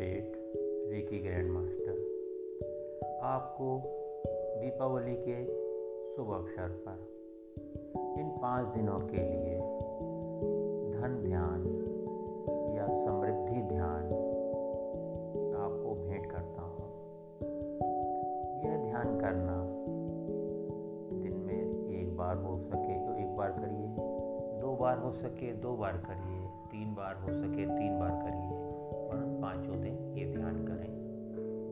सेठ, Ricky grand master आपको दीपावली के शुभ अवसर पर, इन पाँच दिनों के लिए धन ध्यान या समृद्धि ध्यान आपको भेंट करता हूँ। यह ध्यान करना दिन में एक बार हो सके तो एक बार करिए, दो बार हो सके, दो बार करिए, तीन बार हो सके, तीन बार करिए। पाँचों दिन ये ध्यान करें,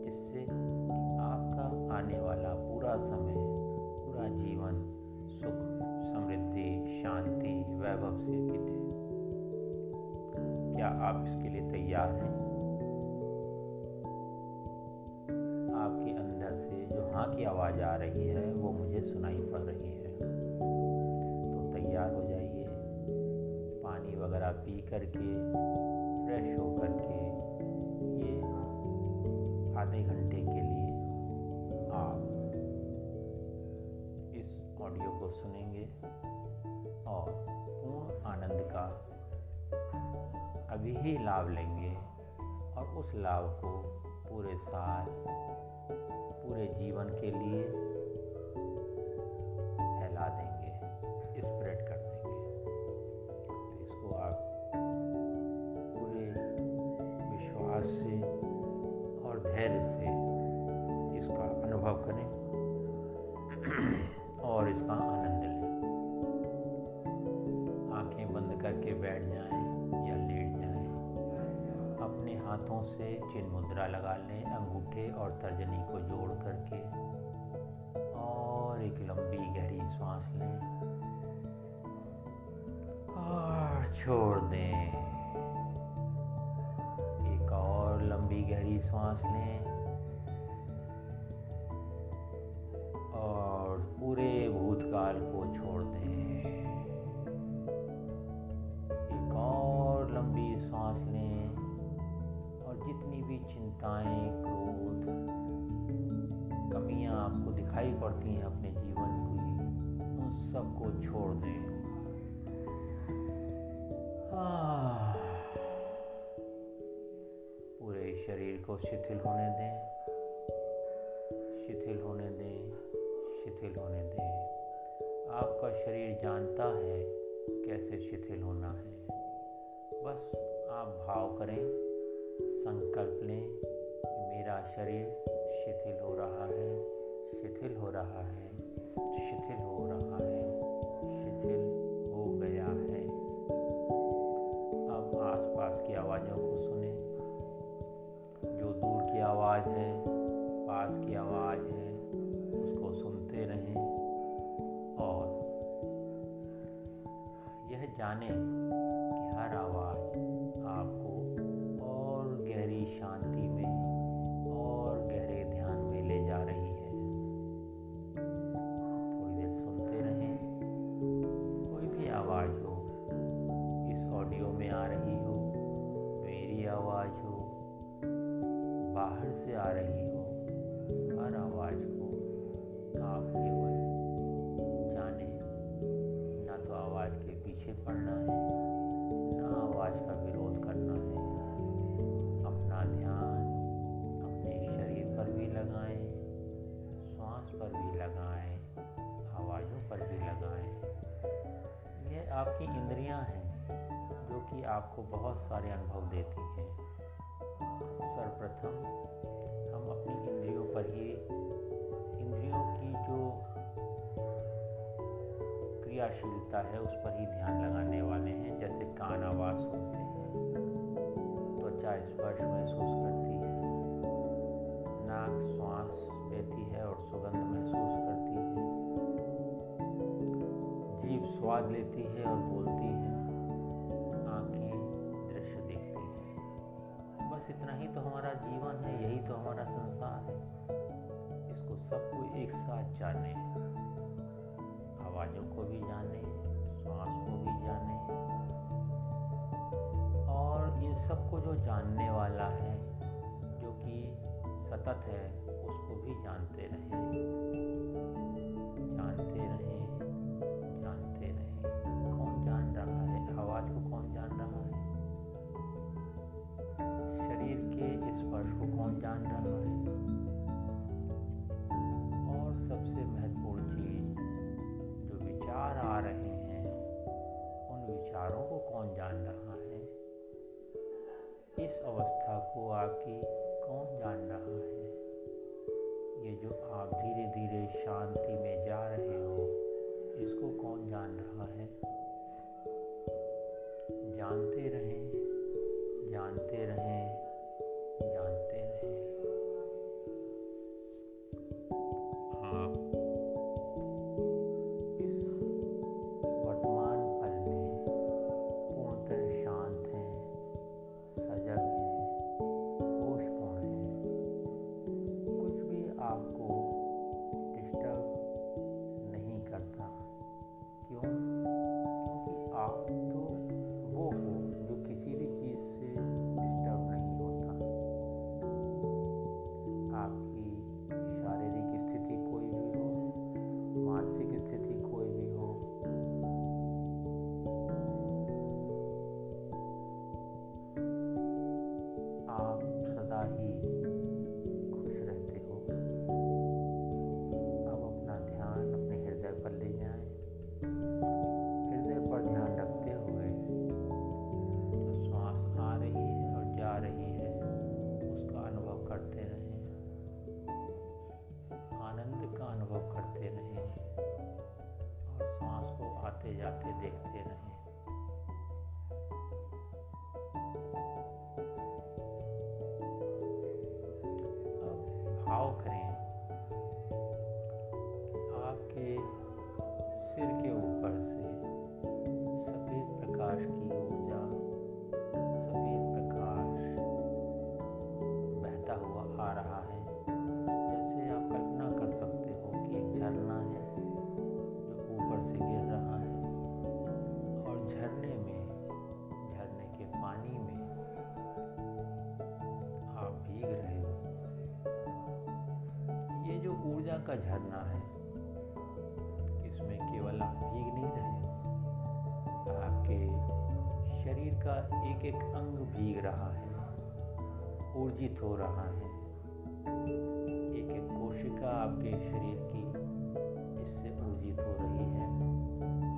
जिससे आपका आने वाला पूरा समय, पूरा जीवन सुख, समृद्धि, शांति, वैभव से बीते। क्या आप इसके लिए तैयार हैं? आपके अंदर से जो हाँ की आवाज़ आ रही है, वो मुझे सुनाई पड़ रही है। तो तैयार हो जाइए। पानी वगैरह पी करके, फ्रेश होकर ये आधे घंटे के लिए आप इस ऑडियो को सुनेंगे और पूर्ण आनंद का अभी ही लाभ लेंगे और उस लाभ को पूरे साल, पूरे जीवन के लिए धैर्य से इसका अनुभव करें और इसका आनंद लें। आँखें बंद करके बैठ जाएँ या लेट जाएँ। अपने हाथों से चिन्ह मुद्रा लगा लें, अंगूठे और तर्जनी को जोड़ करके और एक लंबी गहरी सांस लें और छोड़ दें। सांस लें। और पूरे भूतकाल को छोड़ दें। एक और लंबी सांस लें और जितनी भी चिंताएँ, क्रोध, कमियाँ आपको दिखाई पड़ती हैं अपने जीवन की, उन सबको छोड़ दें। शिथिल होने दें। शिथिल होने दें, शिथिल होने दें। आपका शरीर जानता है कैसे शिथिल होना है। बस आप भाव करें, संकल्प लें कि मेरा शरीर शिथिल हो रहा है, शिथिल हो रहा है, शिथिल हो बहुत सारे अनुभव देती हैं। सर्वप्रथम, हम अपनी इंद्रियों पर ही, इंद्रियों की जो क्रियाशीलता है, उस पर ही ध्यान लगाने वाले हैं। जैसे कान, आवाज़ सुनते हैं। त्वचा स्पर्श महसूस करती है। नाक, श्वास लेती है और सुगंध महसूस करती है। जीभ स्वाद लेती है और बोलती है हमारा जीवन है, यही तो हमारा संसार है। इसको सबको एक साथ जाने। आवाज़ों को भी जाने श्वास को भी जाने। और इन सबको जो जानने वाला है, जो कि सतत है, उसको भी जानते रहें। बाकी ao crente. विसर्जित हो रहा है। एक एक कोशिका आपके शरीर की इससे ऊर्जित हो रही है।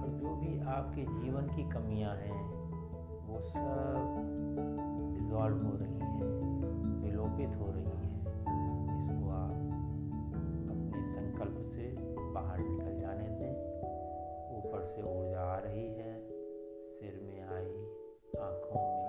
और जो भी आपके जीवन की कमियाँ हैं, वो सब डिजॉल्व हो रही हैं, विलोपित हो रही हैं। इसको आप अपने संकल्प से बाहर निकल जाने दें। ऊपर से ऊर्जा आ रही है, सिर में आई आँखों में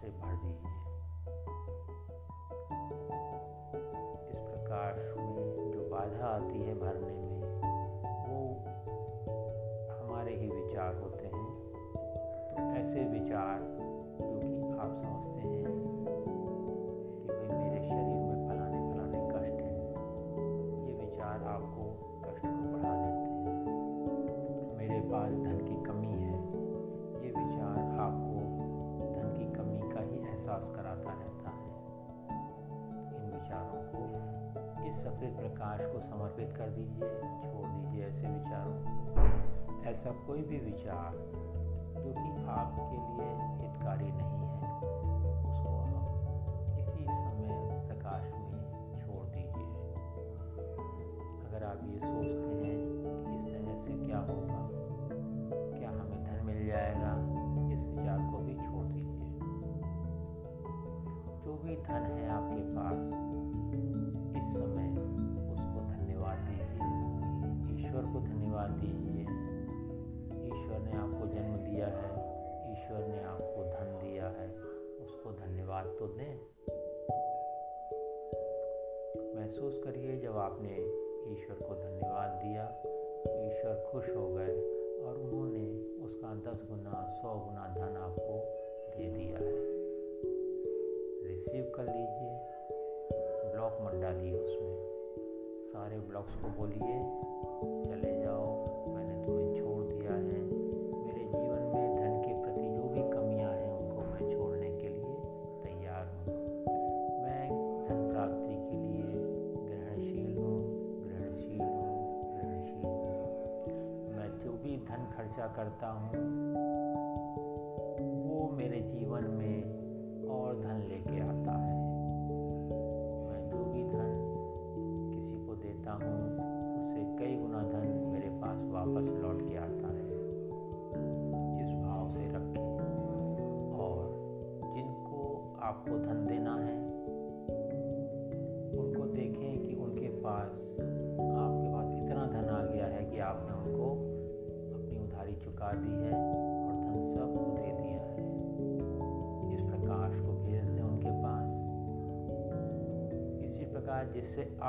से भर दीजिए इस प्रकार में जो बाधा आती है भरने में, वो हमारे ही विचार होते हैं। तो ऐसे विचार जो कि आप समझते हैं सफ़ेद प्रकाश को समर्पित कर दीजिए, छोड़ दीजिए ऐसे विचारों को। ऐसा कोई भी विचार जो कि आपके लिए हितकारी नहीं है, उसको आप इसी समय प्रकाश में छोड़ दीजिए। अगर आप ये सोचते करता हूँ।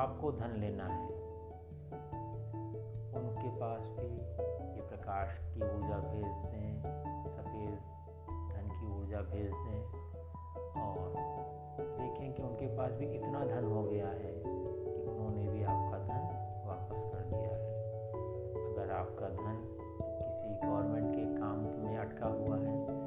आपको धन लेना है। उनके पास भी ये प्रकाश की ऊर्जा भेज दें, सफ़ेद धन की ऊर्जा भेज दें और देखें कि उनके पास भी इतना धन हो गया है कि उन्होंने भी आपका धन वापस कर दिया है। अगर आपका धन किसी गवर्नमेंट के काम में अटका हुआ है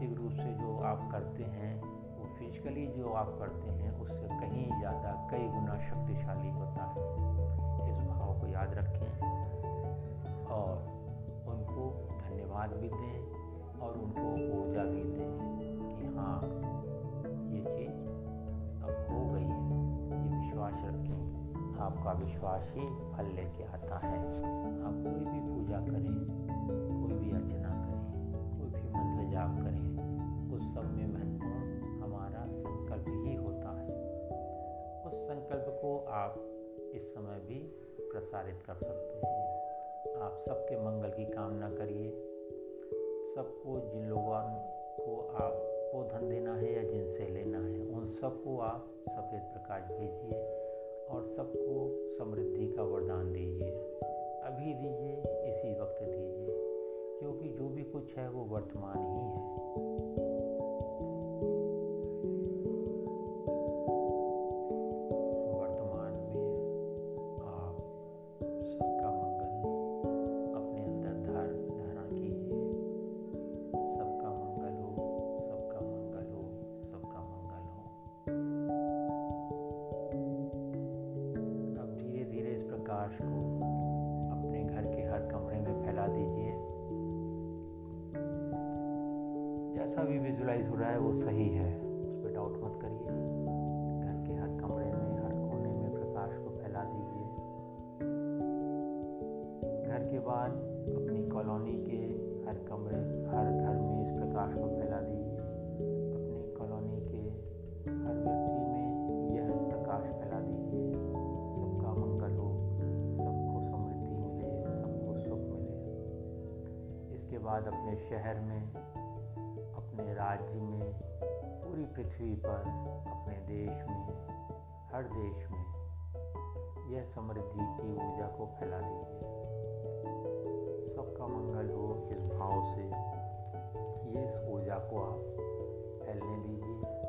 मानसिक रूप से जो आप करते हैं, वो फिजिकली जो आप करते हैं, उससे कहीं ज़्यादा, कई गुना शक्तिशाली होता है। इस भाव को याद रखें और उनको धन्यवाद भी दें और उनको ऊर्जा भी दें कि हाँ ये चीज़ अब हो गई है। ये विश्वास रखें। आपका विश्वास ही फल लेके आता है। आप कोई भी पूजा करें आप इस समय भी प्रसारित कर सकते हैं। आप सबके मंगल की कामना करिए। सबको जिन लोगों को आपको धन देना है या जिनसे लेना है, उन सबको आप सफ़ेद प्रकाश भेजिए और सबको समृद्धि का वरदान दीजिए। अभी दीजिए, इसी वक्त दीजिए। क्योंकि जो भी कुछ है वो वर्तमान ही है। बाद अपने शहर में, अपने राज्य में, पूरी पृथ्वी पर, अपने देश में, हर देश में यह समृद्धि की ऊर्जा को फैला दीजिए। सबका मंगल हो इस भाव से। इस ऊर्जा को आप फैलने दीजिए।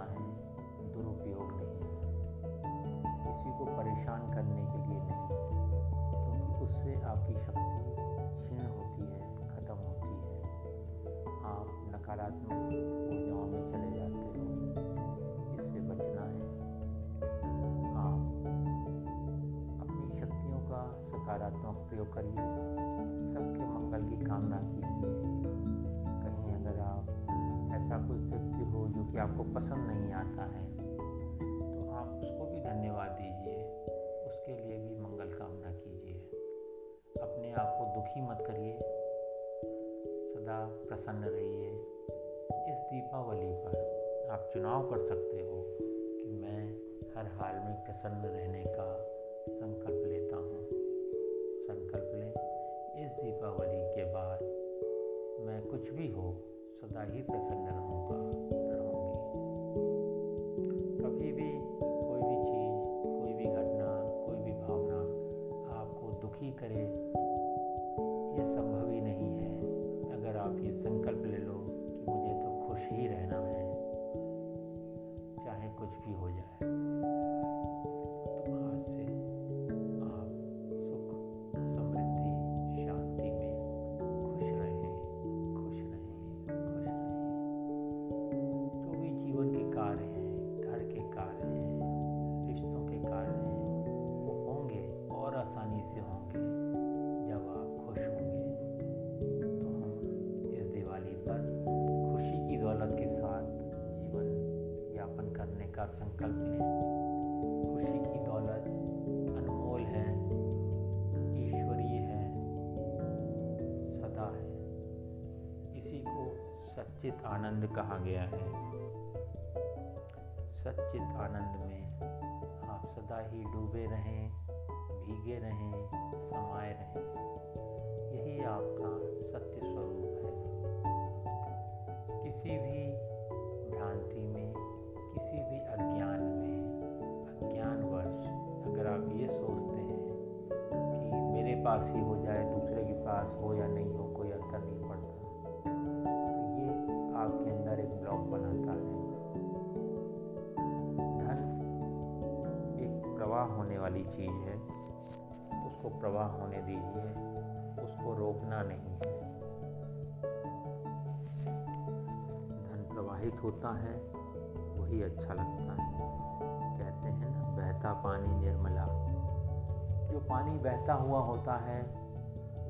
करना है दुरुपयोग नहीं किसी को परेशान करने के लिए नहीं, क्योंकि उससे आपकी शक्ति क्षीण होती है, खत्म होती है। आप नकारात्मक ऊर्जाओं में चले जाते हो, इससे बचना है। आप अपनी शक्तियों का सकारात्मक प्रयोग करिए। आपको पसंद नहीं आता है तो आप उसको भी धन्यवाद दीजिए। उसके लिए भी मंगल कामना कीजिए। अपने आप को दुखी मत करिए। सदा प्रसन्न रहिए। इस दीपावली पर आप चुनाव कर सकते हो कि मैं हर हाल में प्रसन्न रहने का संकल्प लेता हूँ। संकल्प लें, इस दीपावली के बाद मैं कुछ भी हो, सदा ही प्रसन्न रहूँगा संकल्प लें। खुशी की दौलत अनमोल है। ईश्वरीय है। सदा है। इसी को सच्चित आनंद कहा गया है। सच्चित आनंद में आप सदा ही डूबे रहें, भीगे रहें, समाये रहें। यही आपका सत्य स्वरूप है। पास ही हो जाए, दूसरे के पास हो या नहीं हो, कोई अंतर नहीं पड़ता। तो ये आपके अंदर एक ब्लॉक बनाता है। धन एक प्रवाह होने वाली चीज़ है। उसको प्रवाह होने दीजिए, उसको रोकना नहीं है। धन प्रवाहित होता है, वही अच्छा लगता है। कहते हैं ना, बहता पानी निर्मला। जो पानी बहता हुआ होता है,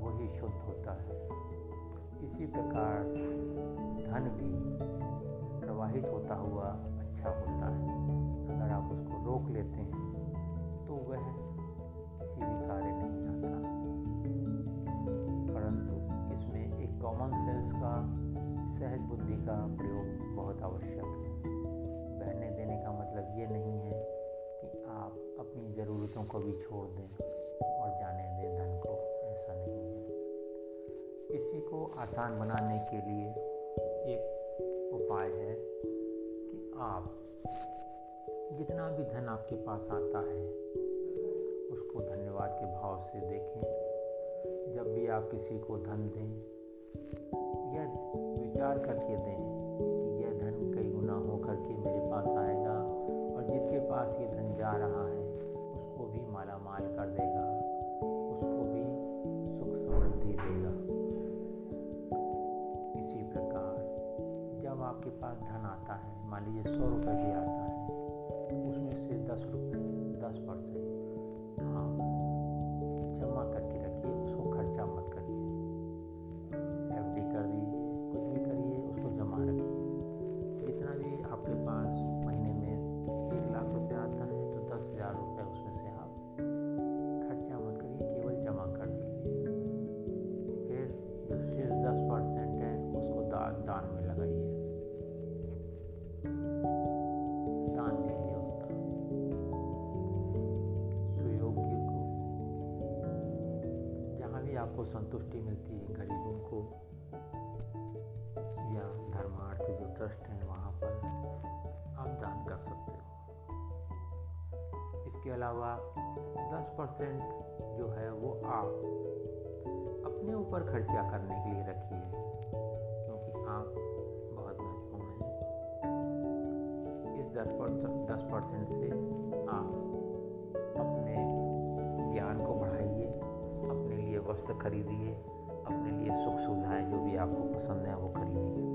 वही शुद्ध होता है। इसी प्रकार धन भी प्रवाहित होता हुआ अच्छा होता है। अगर आप उसको रोक लेते हैं तो वह किसी भी कार्य नहीं आता परंतु इसमें एक कॉमन सेंस का, सहज बुद्धि का प्रयोग बहुत आवश्यक है। बहने देने का मतलब ये नहीं है आप अपनी ज़रूरतों को भी छोड़ दें और जाने दें धन को। ऐसा नहीं है। इसी को आसान बनाने के लिए एक उपाय है कि आप जितना भी धन आपके पास आता है, उसको धन्यवाद के भाव से देखें। जब भी आप किसी को धन दें या विचार करके दें पास ये धन जा रहा है, उसको भी माला माल कर देगा, उसको भी सुख समृद्धि देगा। इसी प्रकार, जब आपके पास धन आता है, मान लीजिए सौ रुपये भी आता है, उसमें से दस रुपये संतुष्टि मिलती है गरीबों को। या धर्मार्थ जो ट्रस्ट हैं वहाँ पर आप दान कर सकते हो। इसके अलावा 10 परसेंट जो है वो आप अपने ऊपर खर्चा करने के लिए रखिए, क्योंकि आप बहुत महत्वपूर्ण हैं। इस दस परसेंट से आप वस्त्र खरीदिए, अपने लिए सुख सुविधाएँ जो भी आपको पसंद है वो खरीदिए।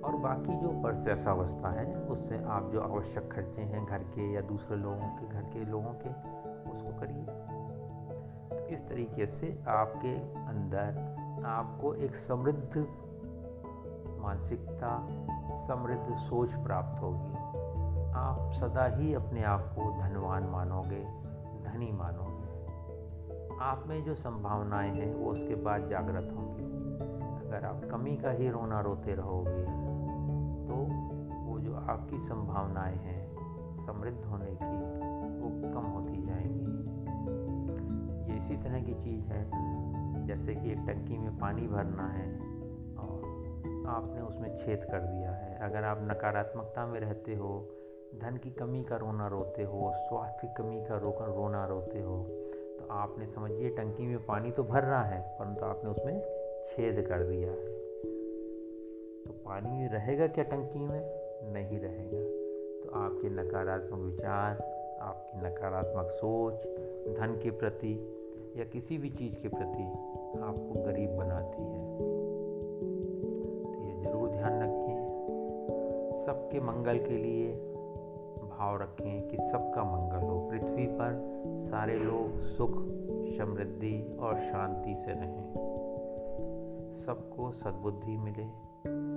और बाकी जो परसैसावस्था है, उससे आप जो आवश्यक खर्चे हैं घर के या दूसरे लोगों के, घर के लोगों के, उसको करिए तो इस तरीके से आपके अंदर आपको एक समृद्ध मानसिकता, समृद्ध सोच प्राप्त होगी। आप सदा ही अपने आप को धनवान मानोगे, धनी मानोगे। आप में जो संभावनाएँ हैं, वो उसके बाद जागृत होंगी। अगर आप कमी का ही रोना रोते रहोगे तो वो जो आपकी संभावनाएँ हैं, समृद्ध होने की, वो कम होती जाएँगी। ये इसी तरह की चीज़ है, जैसे कि एक टंकी में पानी भरना है, और आपने उसमें छेद कर दिया है। अगर आप नकारात्मकता में रहते हो, धन की कमी का रोना रोते हो, स्वास्थ्य की कमी का रो रोना रोते हो आपने समझिए टंकी में पानी तो भर रहा है, परंतु आपने उसमें छेद कर दिया है। तो पानी रहेगा क्या टंकी में? नहीं रहेगा। तो आपके नकारात्मक विचार, आपकी नकारात्मक सोच, धन के प्रति या किसी भी चीज़ के प्रति आपको गरीब बनाती है। तो ये ज़रूर ध्यान रखें सबके मंगल के लिए भाव रखें कि सबका मंगल हो। पृथ्वी पर सारे लोग सुख, समृद्धि और शांति से रहें। सबको सद्बुद्धि मिले,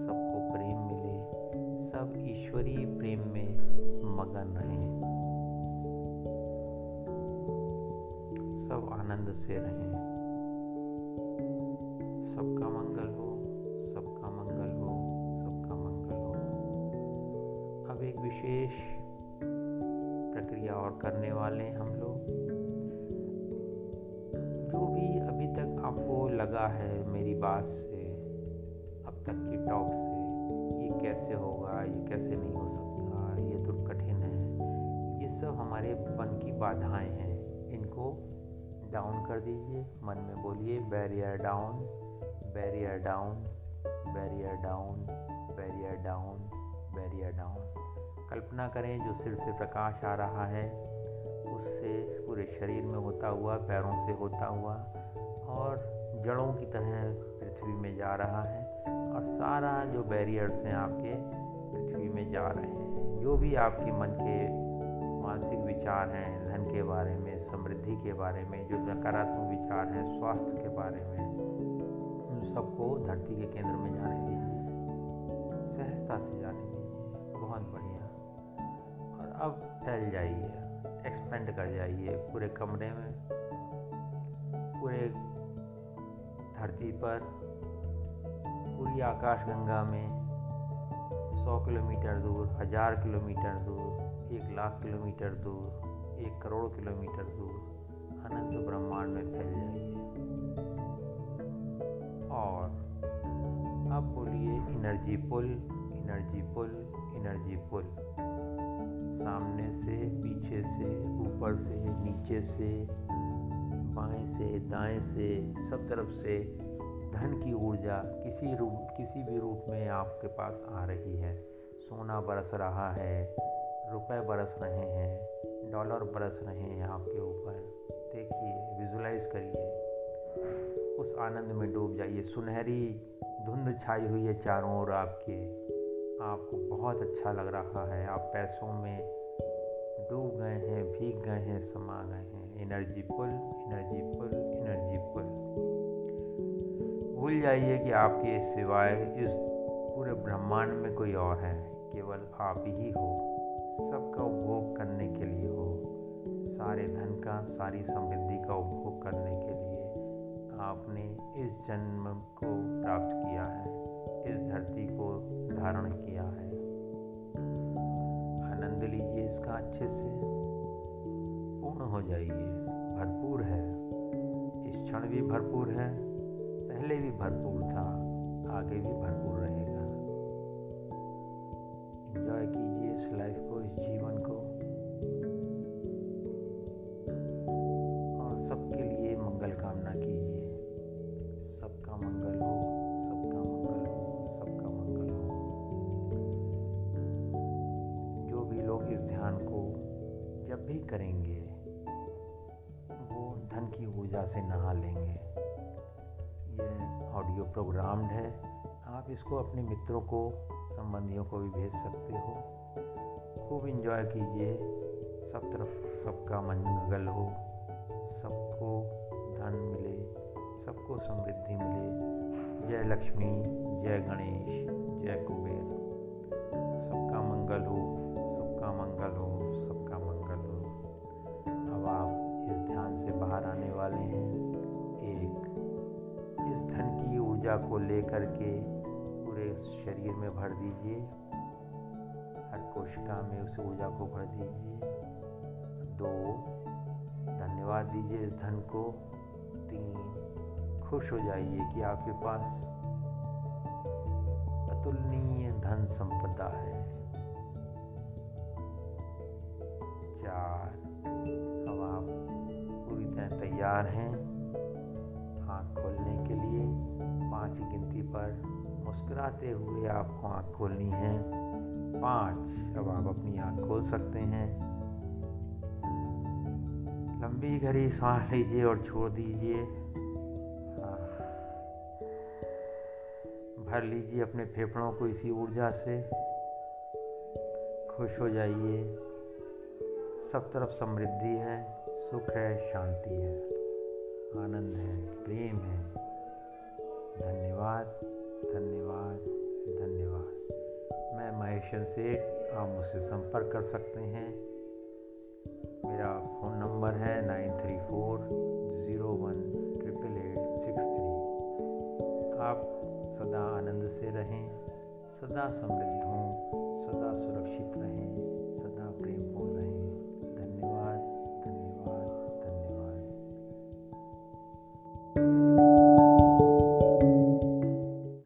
सबको प्रेम मिले, सब ईश्वरीय प्रेम में मगन रहें। सब आनंद से रहें। सबका मंगल हो, सबका मंगल हो, सबका मंगल हो। अब एक विशेष प्रक्रिया और करने वाले हैं हम लोग। जो भी अभी तक आपको लगा है मेरी बात से, अब तक की टॉक से, ये कैसे होगा, ये कैसे नहीं हो सकता, ये तो कठिन है। ये सब हमारे मन की बाधाएँ हैं। इनको डाउन कर दीजिए, मन में बोलिए barrier down barrier down barrier down barrier down barrier down कल्पना करें, जो सिर से प्रकाश आ रहा है, उससे पूरे शरीर में होता हुआ, पैरों से होता हुआ, और जड़ों की तरह पृथ्वी में जा रहा है, और सारा जो बैरियर्स हैं आपके पृथ्वी में जा रहे हैं। जो भी आपके मन के मानसिक विचार हैं, धन के बारे में, समृद्धि के बारे में, जो नकारात्मक विचार हैं, स्वास्थ्य के बारे में, उन सबको धरती के केंद्र में जाने दीजिए सहजता से जाने दीजिए बहुत बढ़िया। अब फैल जाइए एक्सपेंड कर जाइए पूरे कमरे में, पूरे धरती पर, पूरी आकाश गंगा में, सौ किलोमीटर दूर, हज़ार किलोमीटर दूर, एक लाख किलोमीटर दूर, एक करोड़ किलोमीटर दूर, अनंत ब्रह्मांड में फैल जाइए। और अब बोलिए energy pull energy pull energy pull सामने से, पीछे से, ऊपर से, नीचे से, बाएँ से, दाएँ से, सब तरफ़ से धन की ऊर्जा किसी रूप, किसी भी रूप में आपके पास आ रही है। सोना बरस रहा है, रुपए बरस रहे हैं, डॉलर बरस रहे हैं आपके ऊपर। देखिए, विजुलाइज करिए। उस आनंद में डूब जाइए। सुनहरी धुंध छाई हुई है चारों ओर आपके। आपको बहुत अच्छा लग रहा है। आप पैसों में डूब गए हैं, भीग गए हैं, समा गए हैं। Energy pull energy pull energy pull भूल जाइए कि आपके सिवाय इस पूरे ब्रह्मांड में कोई और है। केवल आप ही हो। सबका उपभोग करने के लिए हो। सारे धन का, सारी समृद्धि का उपभोग करने के लिए आपने इस जन्म को प्राप्त किया है। इस धरती को धारण किया है। आनंद लीजिए इसका अच्छे से। पूर्ण हो जाइए। भरपूर है। इस क्षण भी भरपूर है। पहले भी भरपूर था। आगे भी भरपूर रहेगा। इंजॉय कीजिए इस लाइफ को, इस जीवन से नहा लेंगे। ये ऑडियो प्रोग्राम्ड है। आप इसको अपने मित्रों को, संबंधियों को भी भेज सकते हो। खूब इंजॉय कीजिए। सब तरफ़ सबका मंगल हो। सबको धन मिले। सबको समृद्धि मिले। जय लक्ष्मी, जय गणेश। ऊर्जा को लेकर के पूरे शरीर में भर दीजिए। हर कोशिका में उस ऊर्जा को भर दीजिए। दो, धन्यवाद दीजिए इस धन को। तीन, खुश हो जाइए कि आपके पास अतुलनीय धन संपदा है। चार, अब आप पूरी तरह तैयार हैं। पाँच गिनती पर मुस्कुराते हुए आपको आँख खोलनी है। पाँच, अब आप अपनी आँख खोल सकते हैं। लंबी घड़ी सांस लीजिए और छोड़ दीजिए। भर लीजिए अपने फेफड़ों को इसी ऊर्जा से। खुश हो जाइए। सब तरफ़ समृद्धि है, सुख है, शांति है, आनंद है, प्रेम है। धन्यवाद धन्यवाद धन्यवाद। मैं महेशन सेठ आप मुझसे संपर्क कर सकते हैं। मेरा फ़ोन नंबर है nine three four zero one triple eight six three. आप सदा आनंद से रहें, सदा समृद्ध हों।